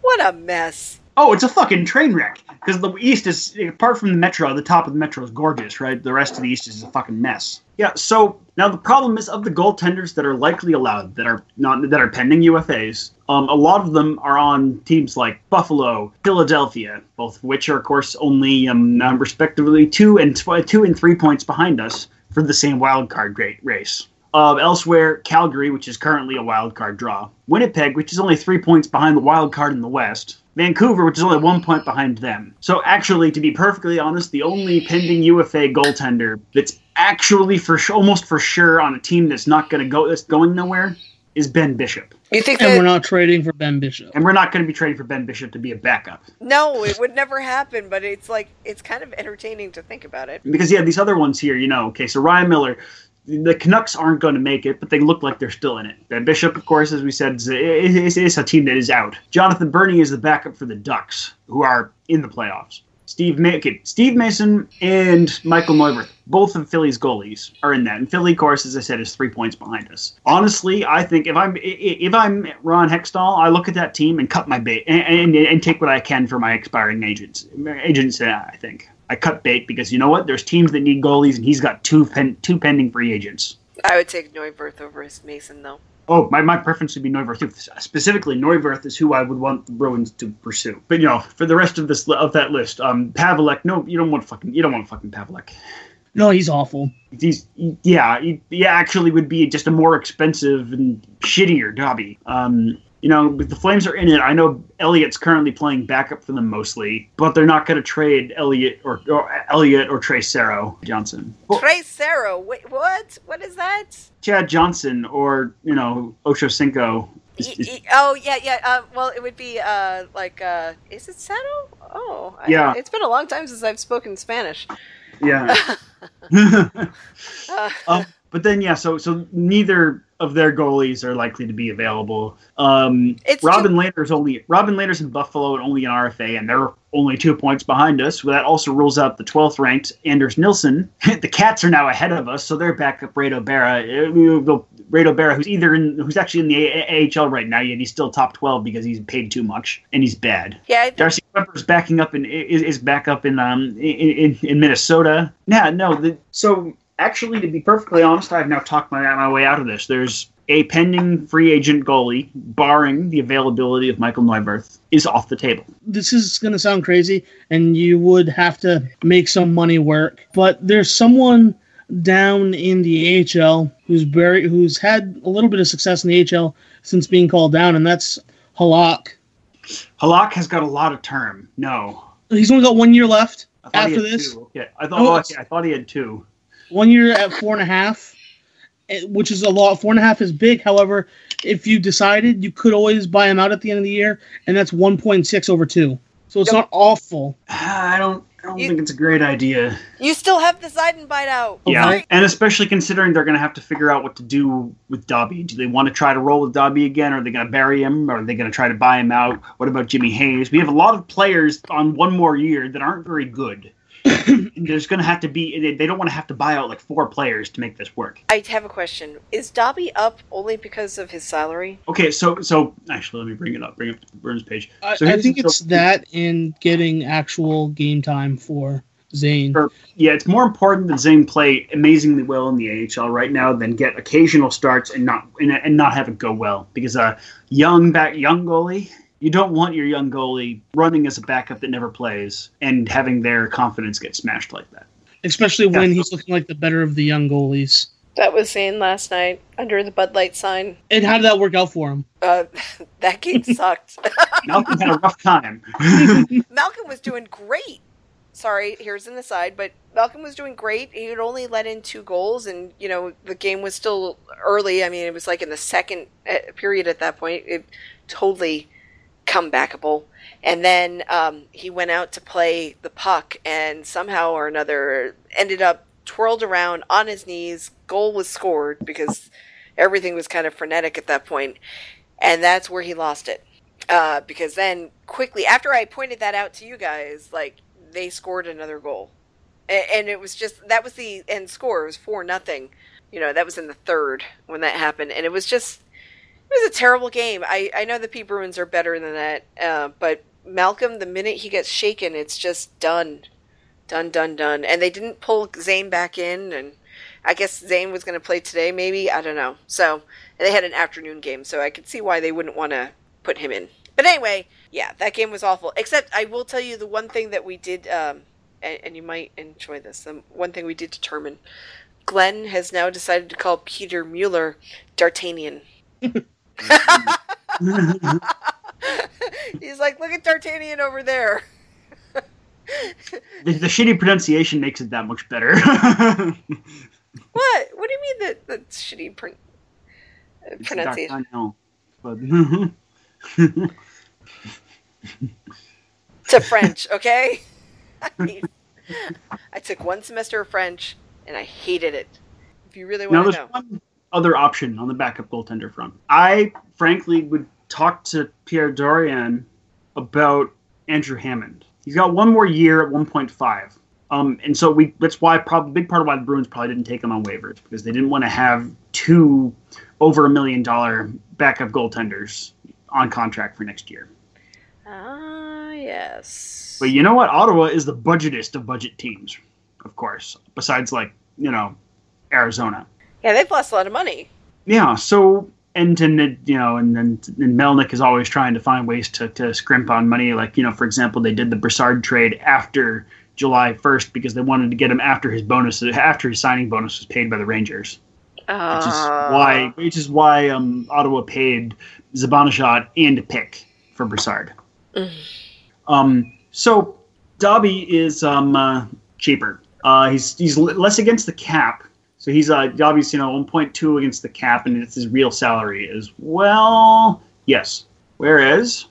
What a mess. Oh, it's a fucking train wreck. Because the East is, apart from the Metro, the top of the Metro is gorgeous, right? The rest of the East is a fucking mess. Yeah, so Now the problem is of the goaltenders that are likely allowed that are not that are pending UFAs. Um, a lot of them are on teams like Buffalo, Philadelphia, both of which are of course only um, uh, respectively two and tw- two and three points behind us for the same wild card great race. Uh, elsewhere, Calgary, which is currently a wild card draw. Winnipeg, which is only three points behind the wild card in the West. Vancouver, which is only one point behind them. So, actually, to be perfectly honest, the only pending UFA goaltender that's actually for su- almost for sure on a team that's not going to go that's going nowhere is Ben Bishop. You think And that? we're not trading for Ben Bishop. And we're not going to be trading for Ben Bishop to be a backup. No, it would never happen. But it's like it's kind of entertaining to think about it. Because, yeah, these other ones here, you know, okay, so Ryan Miller, the Canucks aren't going to make it, but they look like they're still in it. Ben Bishop, of course, as we said, is, is, is a team that is out. Jonathan Bernier is the backup for the Ducks, who are in the playoffs. Steve, Ma- okay, Steve Mason and Michael Neuwirth, both of Philly's goalies, are in that. And Philly, of course, as I said, is three points behind us. Honestly, I think if I'm if I'm Ron Hextall, I look at that team and cut my bait and, and, and take what I can for my expiring agents. Agents, uh, I think I cut bait because you know what? There's teams that need goalies, and he's got two pen, two pending free agents. I would take Neuwirth over his Mason though. Oh, my, my preference would be Neuwirth. Specifically, Neuwirth is who I would want the Bruins to pursue. But you know, for the rest of this of that list, um, Pavelec. No, you don't want fucking. You don't want fucking Pavelec. No, he's awful. He's yeah, he, he actually would be just a more expensive and shittier Dobby. Um, you know, but the Flames are in it. I know Elliott's currently playing backup for them mostly, but they're not going to trade Elliott or, or Elliott or Trey Serro Johnson. Well, Trey Serra. Wait, what? What is that? Chad Johnson or you know Ocho Cinco. E- e- oh yeah, yeah. Uh, well, it would be uh, like uh, is it Sato? Oh, I- Yeah. it's been a long time since I've spoken Spanish. Yeah. Uh, Um, but then yeah, so so neither of their goalies are likely to be available. Um, It's Robin Lehner's only Robin Lehner's in Buffalo and only an RFA, and they're only two points behind us. Well, that also rules out the 12th ranked Anders Nilsson. the Cats are now ahead of us, so they're back up Reto Berra. Reto Berra, who's either in who's actually in the A- AHL right now, yet he's still top 12 because he's paid too much and he's bad. yeah, I think- Darcy Kuemper's backing up in is, is back up in um in, in, in Minnesota. Yeah, no. The, so actually, to be perfectly honest, I've now talked my my way out of this. There's a pending free agent goalie, barring the availability of Michael Neuwirth, is off the table. This is going to sound crazy, and you would have to make some money work. But there's someone down in the AHL who's very who's had a little bit of success in the AHL since being called down, and that's Halak. Halak has got a lot of term. No. He's only got one year left after this. two. Yeah, I thought. Oh, oh, it's- I thought he had two. One year at four and a half, eh, which is a lot. Four and a half is big. However, if you decided, you could always buy him out at the end of the year, and that's one point six over two. So it's Yep. not awful. I don't. I don't You- think it's a great idea. you still have the Zeidenbite out. Yeah, Okay. and especially considering they're going to have to figure out what to do with Dobby. Do they want to try to roll with Dobby again? Or are they going to bury him? Or are they going to try to buy him out? What about Jimmy Hayes? We have a lot of players on one more year that aren't very good. and there's going to have to be. they- They don't want to have to buy out like four players to make this work. I have a question. Is Dobby up only because of his salary? Okay, so so actually, let me bring it up. Bring up the Burns page. I, So I here's- think it's so- that and getting actual game time for Zane. Sure. Yeah, it's more important that Zane play amazingly well in the AHL right now than get occasional starts and not and, and not have it go well. Because a young back young goalie, you don't want your young goalie running as a backup that never plays and having their confidence get smashed like that. especially Yeah. when he's looking like the better of the young goalies. That was Zane last night under the Bud Light sign. And how did that work out for him? Uh, that game sucked. Malcolm had a rough time. Malcolm was doing great. Sorry, here's an aside, but Malcolm was doing great. He had only let in two goals, and you know the game was still early. I mean, it was like in the second uh, period at that point. It totally comebackable. And then um, he went out to play the puck, and somehow or another ended up twirled around on his knees. Goal was scored because everything was kind of frenetic at that point, and that's where he lost it uh, because then quickly after I pointed that out to you guys, like they scored another goal, and, it was just that was the end score. It was four nothing. You know that was in the third when that happened, and it was just was a terrible game. I I know the P Bruins are better than that, uh, but Malcolm, the minute he gets shaken, it's just done, done, done, done. And they didn't pull Zane back in, and I guess Zane was going to play today, maybe. I don't know. So they had an afternoon game, so I could see why they wouldn't want to put him in. But anyway, yeah, that game was awful. Except I will tell you the one thing that we did, um, and, and you might enjoy this. The one thing we did determine Glenn has now decided to call Peter Mueller D'Artagnan. He's like, look at D'Artagnan over there. the, the shitty pronunciation makes it that much better. What? What do you mean that that's shitty pron- uh, pronunciation? I know, but To French, okay? I, I took one semester of French and I hated it. If you really now want to know. one other option on the backup goaltender front. I frankly would talk to Pierre Dorion about Andrew Hammond. He's got one more year at 1.5. Um, and so we that's why probably big part of why the Bruins probably didn't take him on waivers because they didn't want to have two over a million dollar backup goaltenders on contract for next year. Ah, yes. But you know what? Ottawa is the budgetist of budget teams, of course, besides like, you know, Arizona. Yeah, they've lost a lot of money. Yeah, so and and you know, and then and Melnyk is always trying to find ways to, to scrimp on money. Like you know, for example, they did the Brassard trade after July first because they wanted to get him after his bonus after his signing bonus was paid by the Rangers. Uh, Which is why which is why um, Ottawa paid Zibanejad and a pick for Brassard. Um, so Dobby is um, uh, cheaper. Uh, he's he's l- less against the cap. So he's uh, Dobby's you know 1.2 against the cap, and it's his real salary as well. Yes. Whereas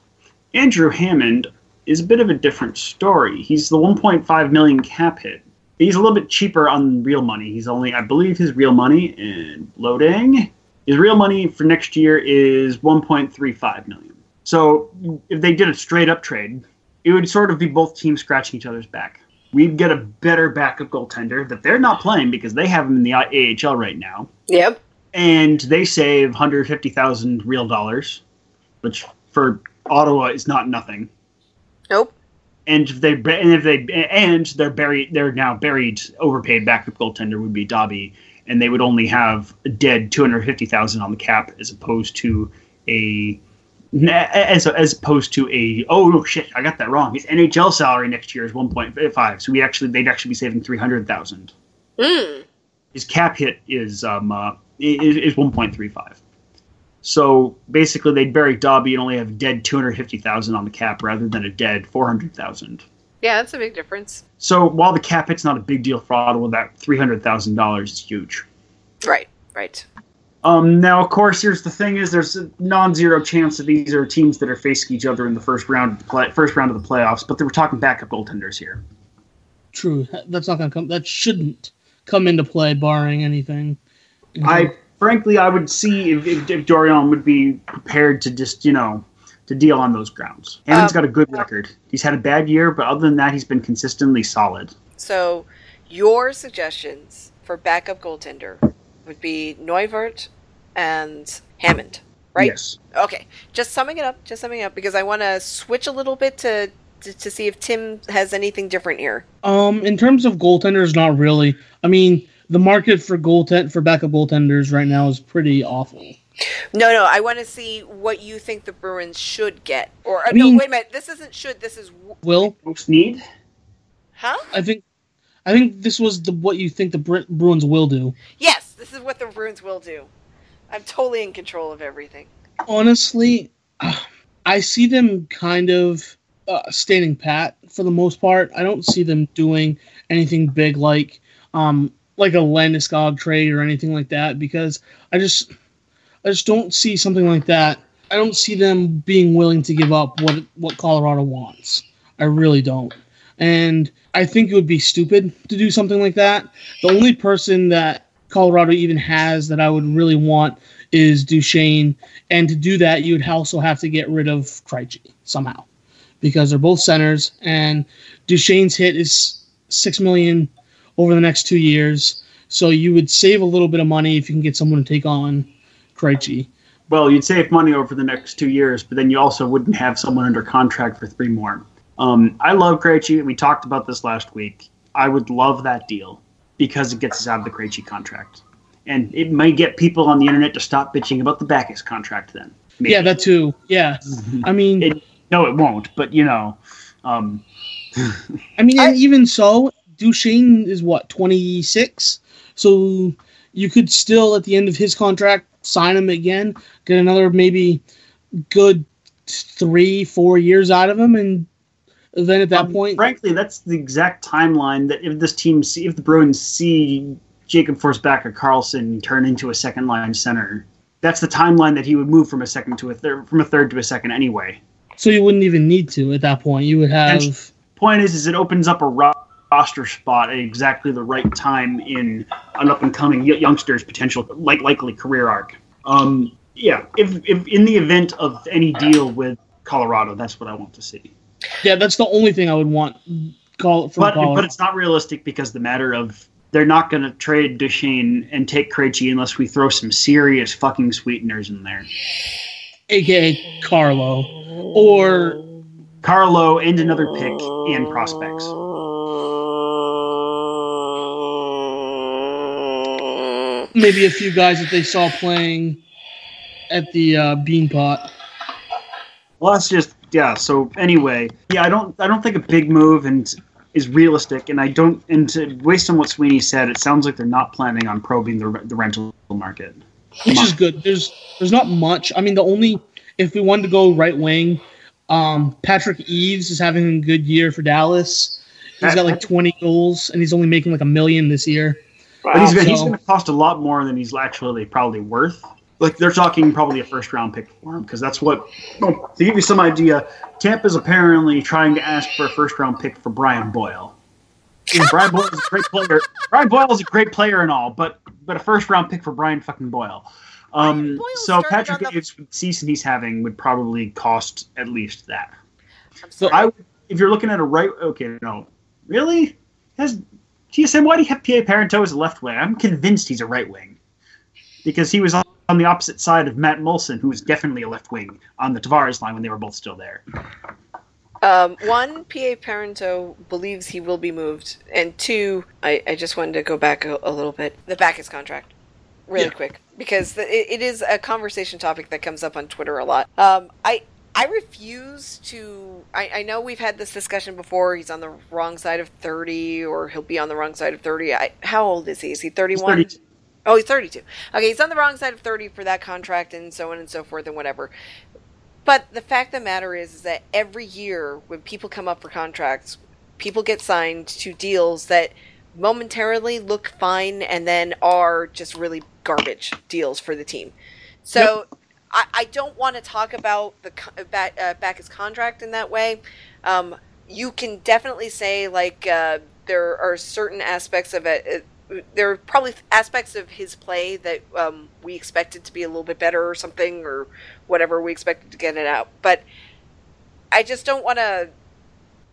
Andrew Hammond is a bit of a different story. He's the 1.5 million cap hit. He's a little bit cheaper on real money. He's only, I believe, his real money and loading. His real money for next year is 1.35 million. So if they did a straight up trade, it would sort of be both teams scratching each other's back. We'd get a better backup goaltender that they're not playing because they have him in the AHL right now, Yep. and they save 150,000 real dollars, which for Ottawa is not nothing. Nope. And if they and if they and they're buried, they're now buried. Overpaid backup goaltender would be Dobby, and they would only have a dead two hundred fifty thousand on the cap as opposed to a as as opposed to a oh shit I got that wrong. His NHL salary next year is one point five, so we actually they'd actually be saving three hundred thousand. Mm. His cap hit is um uh, is, is one point three five. So basically, they'd bury Dobby and only have dead two hundred fifty thousand on the cap rather than a dead four hundred thousand. Yeah, that's a big difference. So while the cap hit's not a big deal for Ottawa, that three hundred thousand dollars is huge. Right. Right. Um, now, of course, here's the thing: is there's a non-zero chance that these are teams that are facing each other in the first round, of the play, first round of the playoffs. But they were talking backup goaltenders here. True. That's not gonna come. That shouldn't come into play, barring anything. I frankly, I would see if, if, if Dorion would be prepared to just you know to deal on those grounds. Hammond's Um, got a good record. He's had a bad year, but other than that, he's been consistently solid. So, your suggestions for backup goaltender would be Neuwirth and Hammond, right? Yes. Okay. Just summing it up. Just summing it up because I want to switch a little bit to, to to see if Tim has anything different here. Um, in terms of goaltenders, not really. I mean, the market for goaltend for backup goaltenders right now is pretty awful. No, no. I want to see what you think the Bruins should get. Or uh, mean- no, wait a minute. This isn't should. This is w- Will Most need. huh? I think, I think this was the what you think the Bru- Bruins will do. Yes, this is what the Bruins will do. I'm totally in control of everything. honestly, I see them kind of uh, standing pat for the most part. I don't see them doing anything big like um, like a Landeskog trade or anything like that because I just I just don't see something like that. I don't see them being willing to give up what what Colorado wants. I really don't. And I think it would be stupid to do something like that. The only person that Colorado even has that I would really want is Duchene, and to do that, you would also have to get rid of Krejci somehow, because they're both centers, and Duchene's hit is six million over the next two years. So you would save a little bit of money if you can get someone to take on Krejci. Well, you'd save money over the next two years, but then you also wouldn't have someone under contract for three more. Um, I love Krejci. We talked about this last week. I would love that deal because it gets us out of the Krejci contract, and it might get people on the internet to stop bitching about the Backes contract. Then, Maybe. Yeah, that too. Yeah, I mean, It, no, it won't. But you know, um, I mean, and even so, Duchene is what twenty six, so you could still at the end of his contract sign him again, get another maybe good three, four years out of him, and then at that um, point, frankly, that's the exact timeline that if this team, see, if the Bruins see Jakob Forsbacka Karlsson turn into a second line center, that's the timeline that he would move from a second to a third, from a third to a second anyway. so you wouldn't even need to at that point. You would have. And- point is, is it opens up a roster spot at exactly the right time in an up and coming youngster's potential, like likely career arc. Um, yeah, if, if in the event of any deal with Colorado, that's what I want to see. Yeah, that's the only thing I would want. Call from But Colorado. but it's not realistic because the matter of they're not going to trade Duchene and take Krejci unless we throw some serious fucking sweeteners in there. aka Carlo, or Carlo and another pick and prospects. maybe a few guys that they saw playing at the uh, Beanpot. Well, that's just yeah. So anyway, yeah, I don't I don't think a big move and is realistic, and I don't. And to waste on what Sweeney said, it sounds like they're not planning on probing the the rental market. which is good. There's there's not much. I mean, the only if we wanted to go right wing, um, Patrick Eaves is having a good year for Dallas. He's got like 20 goals, and he's only making like a million this year. But he's gonna, he's going to cost a lot more than he's actually probably worth. Like they're talking probably a first round pick for him because that's what. Well, to give you some idea, Tampa's apparently trying to ask for a first round pick for Brian Boyle. And Brian Boyle is a great player. Brian Boyle is a great player and all, but but a first round pick for Brian fucking Boyle. Um, Boyle so Patrick the- season he's having would probably cost at least that. So. I, would- if you're looking at a right, okay, no, really, has TSM? Why do you have PA Parenteau as a left wing? I'm convinced he's a right wing because he was on on the opposite side of Matt Moulson, who was definitely a left wing on the Tavares line when they were both still there. Um, one, PA Parenteau believes he will be moved, and two, I, I just wanted to go back a, a little bit. The Backes contract, really Yeah. quick, because the, it, it is a conversation topic that comes up on Twitter a lot. Um, I I refuse to. I, I know we've had this discussion before. He's on the wrong side of thirty, or he'll be on the wrong side of thirty. I, how old is he? Is he thirty-one? 32. Oh, he's 32. Okay, he's on the wrong side of 30 for that contract and so on and so forth and whatever. But the fact of the matter is, is that every year when people come up for contracts, people get signed to deals that momentarily look fine and then are just really garbage deals for the team. So I, I don't want to talk about the back, uh, Backes contract in that way. Um, you can definitely say like uh, there are certain aspects of it. There are probably aspects of his play that um, we expected to be a little bit better or something or whatever we expected to get it out. But I just don't want to.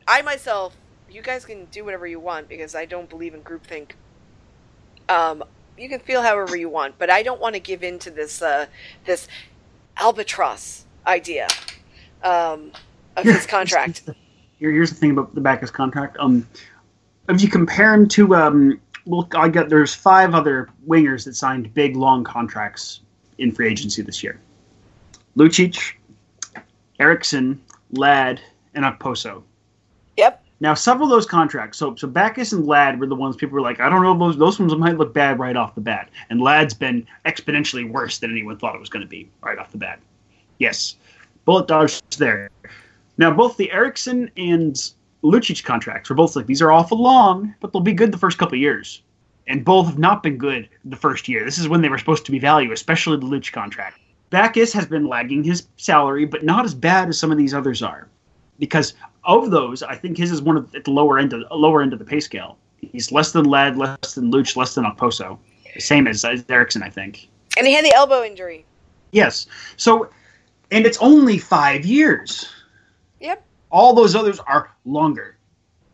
I myself, you guys can do whatever you want because I don't believe in groupthink. Um, you can feel however you want, but I don't want to give in to this uh, this albatross idea um, of his contract. Here, here's the thing about the Backes contract. Um, if you compare him to, um, well, I got there's five other wingers that signed big long contracts in free agency this year. Lucic, Eriksson, Ladd, and Okposo. Yep. Now, several of those contracts, so so Backes and Ladd were the ones people were like, I don't know, those those ones might look bad right off the bat. And Ladd's been exponentially worse than anyone thought it was going to be right off the bat. Yes, bullet dodge there. Now, both the Eriksson and Lucic contracts were both like these are awful long, but they'll be good the first couple years. And both have not been good the first year. This is when they were supposed to be value, especially the Lucic contract. Backes has been lagging his salary, but not as bad as some of these others are. Because of those, I think his is one of at the lower end of lower end of the pay scale. He's less than Ladd, less than Luch, less than Okposo. Same as, as Eriksson, I think. And he had the elbow injury. Yes. So, and it's only five years. Yep. All those others are longer.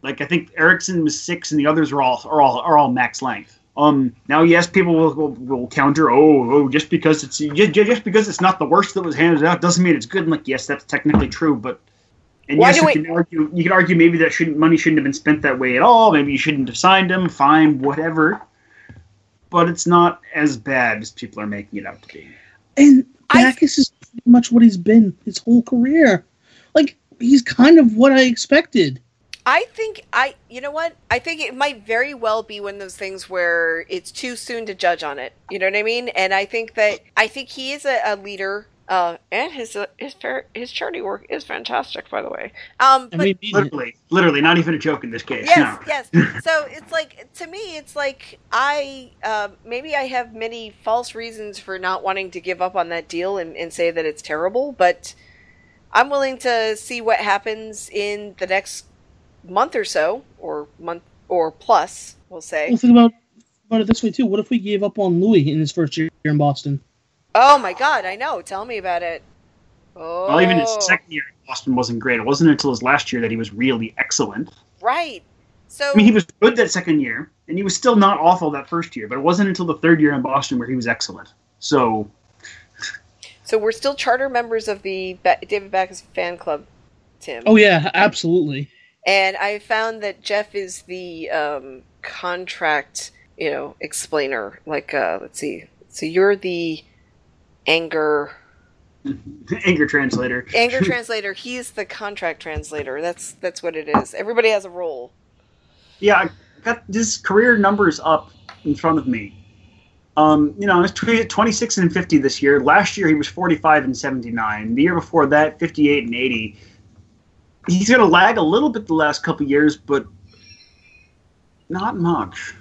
Like I think Eriksson was six, and the others are all are all are all max length. Um. Now, yes, people will, will, will counter. Oh, oh, just because it's just, just because it's not the worst that was handed out doesn't mean it's good. And like, yes, that's technically true, but And Why yes, you we- can argue you could argue maybe that shouldn't money shouldn't have been spent that way at all. Maybe you shouldn't have signed him. Fine, whatever. But it's not as bad as people are making it out to be. And I- is pretty much what he's been his whole career. Like he's kind of what I expected. I think I, you know what? I think it might very well be one of those things where it's too soon to judge on it. You know what I mean? And I think that I think he is a, a leader. Uh, and his uh, his his charity work is fantastic, by the way. Um, I but mean, Literally, literally, not even a joke in this case. yes, no. yes. So it's like to me, it's like I uh, maybe I have many false reasons for not wanting to give up on that deal and, and say that it's terrible, but I'm willing to see what happens in the next month or so, or month or plus, we'll say. well, think about about it this way too. What if we gave up on Louis in his first year in Boston? Oh my God, I know. Tell me about it. Oh, Well, even his oh. second year in Boston wasn't great. It wasn't until his last year that he was really excellent. right. So I mean, he was good that second year, and he was still not awful that first year. But it wasn't until the third year in Boston where he was excellent. So so we're still charter members of the ba- David Backes fan club, Tim. Oh yeah, absolutely. And I found that Jeff is the um, contract, you know, explainer. Like, uh, let's see. So you're the anger anger translator. anger translator. He's the contract translator. That's that's what it is. Everybody has a role. Yeah, I got his career numbers up in front of me. Um, you know, he's tw- 26 and 50 this year. Last year he was 45 and 79. The year before that, 58 and 80. He's going to lag a little bit the last couple years, but not much.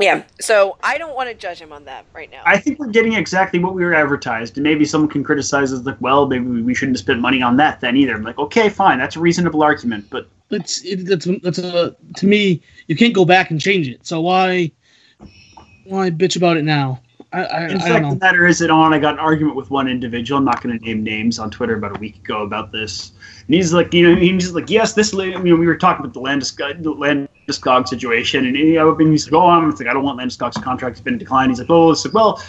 Yeah. So I don't want to judge him on that right now. I think we're getting exactly what we were advertised, and maybe someone can criticize us like, well, maybe we shouldn't have spent money on that then either. I'm like, okay, fine, that's a reasonable argument, but It's it, that's that's a to me you can't go back and change it. So why why bitch about it now? I I, In I fact, the matter is that on I got an argument with one individual. I'm not going to name names on Twitter about a week ago about this. And he's like, you know, he's like, yes, this. You know, we were talking about the Landeskog, uh, the Landeskog situation, and, you know, and he's like, oh, I'm like, I don't want Landeskog's contract to be in decline. He's like, oh, it's like, well,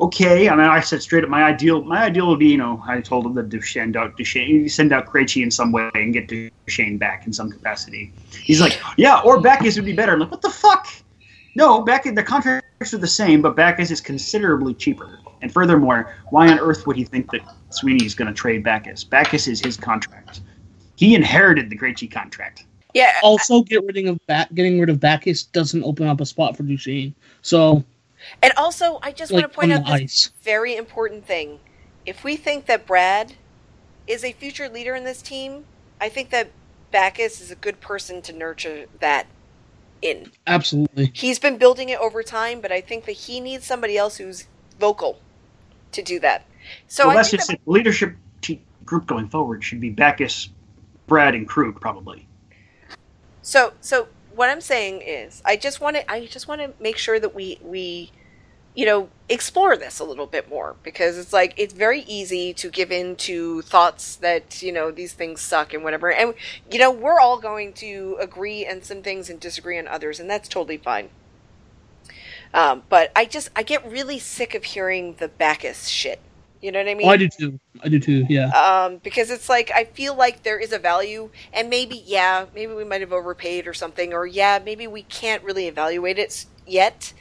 okay. And I said straight up, my ideal, my ideal would be, you know, I told him that to send out Duchene, send out Krejci in some way and get Duchene back in some capacity. He's like, yeah, or Backes would be better. I'm like, what the fuck? No, Backes, the contracts are the same, but Backes is considerably cheaper. And furthermore, why on earth would he think that Sweeney is going to trade Backes? Backes is his contract. He inherited the Krejci contract. yeah. Also, get rid of back getting rid of Backes doesn't open up a spot for Duchene. So And also, I just like want to point out the this ice. very important thing. If we think that Brad is a future leader in this team, I think that Backes is a good person to nurture that in. Absolutely. He's been building it over time, but I think that he needs somebody else who's vocal to do that. So well, I that's think just that. The leadership te- group going forward should be Backes, Brad, and Krug, probably. so so what I'm saying is I just want to I just want to make sure that we we you know explore this a little bit more because it's like it's very easy to give in to thoughts that you know these things suck and whatever and you know we're all going to agree on some things and disagree on others and that's totally fine um, but I just I get really sick of hearing the Backes shit you know what I mean Oh, I do too. I do too. Yeah. um, because it's like I feel like there is a value, and maybe yeah, maybe we might have overpaid or something, or yeah, maybe we can't really evaluate it yet.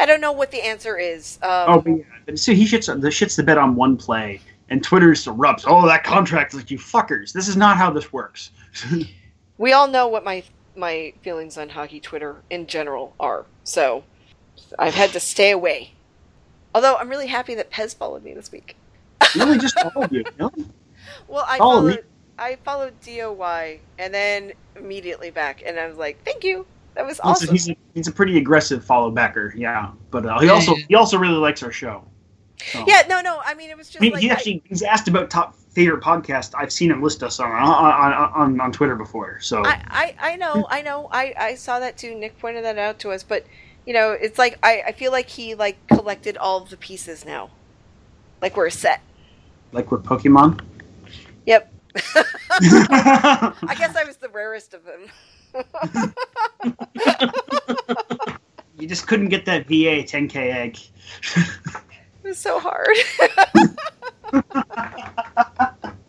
I don't know what the answer is. Um, Oh, but yeah. See, he shits the shits the bed on one play, and Twitter erupts. Oh, that contract! Like you fuckers. This is not how this works. we all know what my my feelings on hockey Twitter in general are, so I've had to stay away. Although I'm really happy that Pez followed me this week. really, just of you. Really? Well, I Follow me. followed I followed DOY and then immediately back, and I was like, "Thank you, that was He's- awesome." He's, a, he's a pretty aggressive follow backer, yeah. But uh, he Yeah, also yeah. he also really likes our show. So. Yeah, no, no. I mean, it was just I mean, like he I- actually he's asked about top favorite podcast. I've seen him list us on on, on, on, on Twitter before. So I, I, I know, I know, I, I saw that too. Nick pointed that out to us, but you know, it's like I, I feel like he like collected all of the pieces now, like we're a set. like we're Pokemon. Yep. I guess I was the rarest of them. You just couldn't get that VA 10k egg. It was so hard.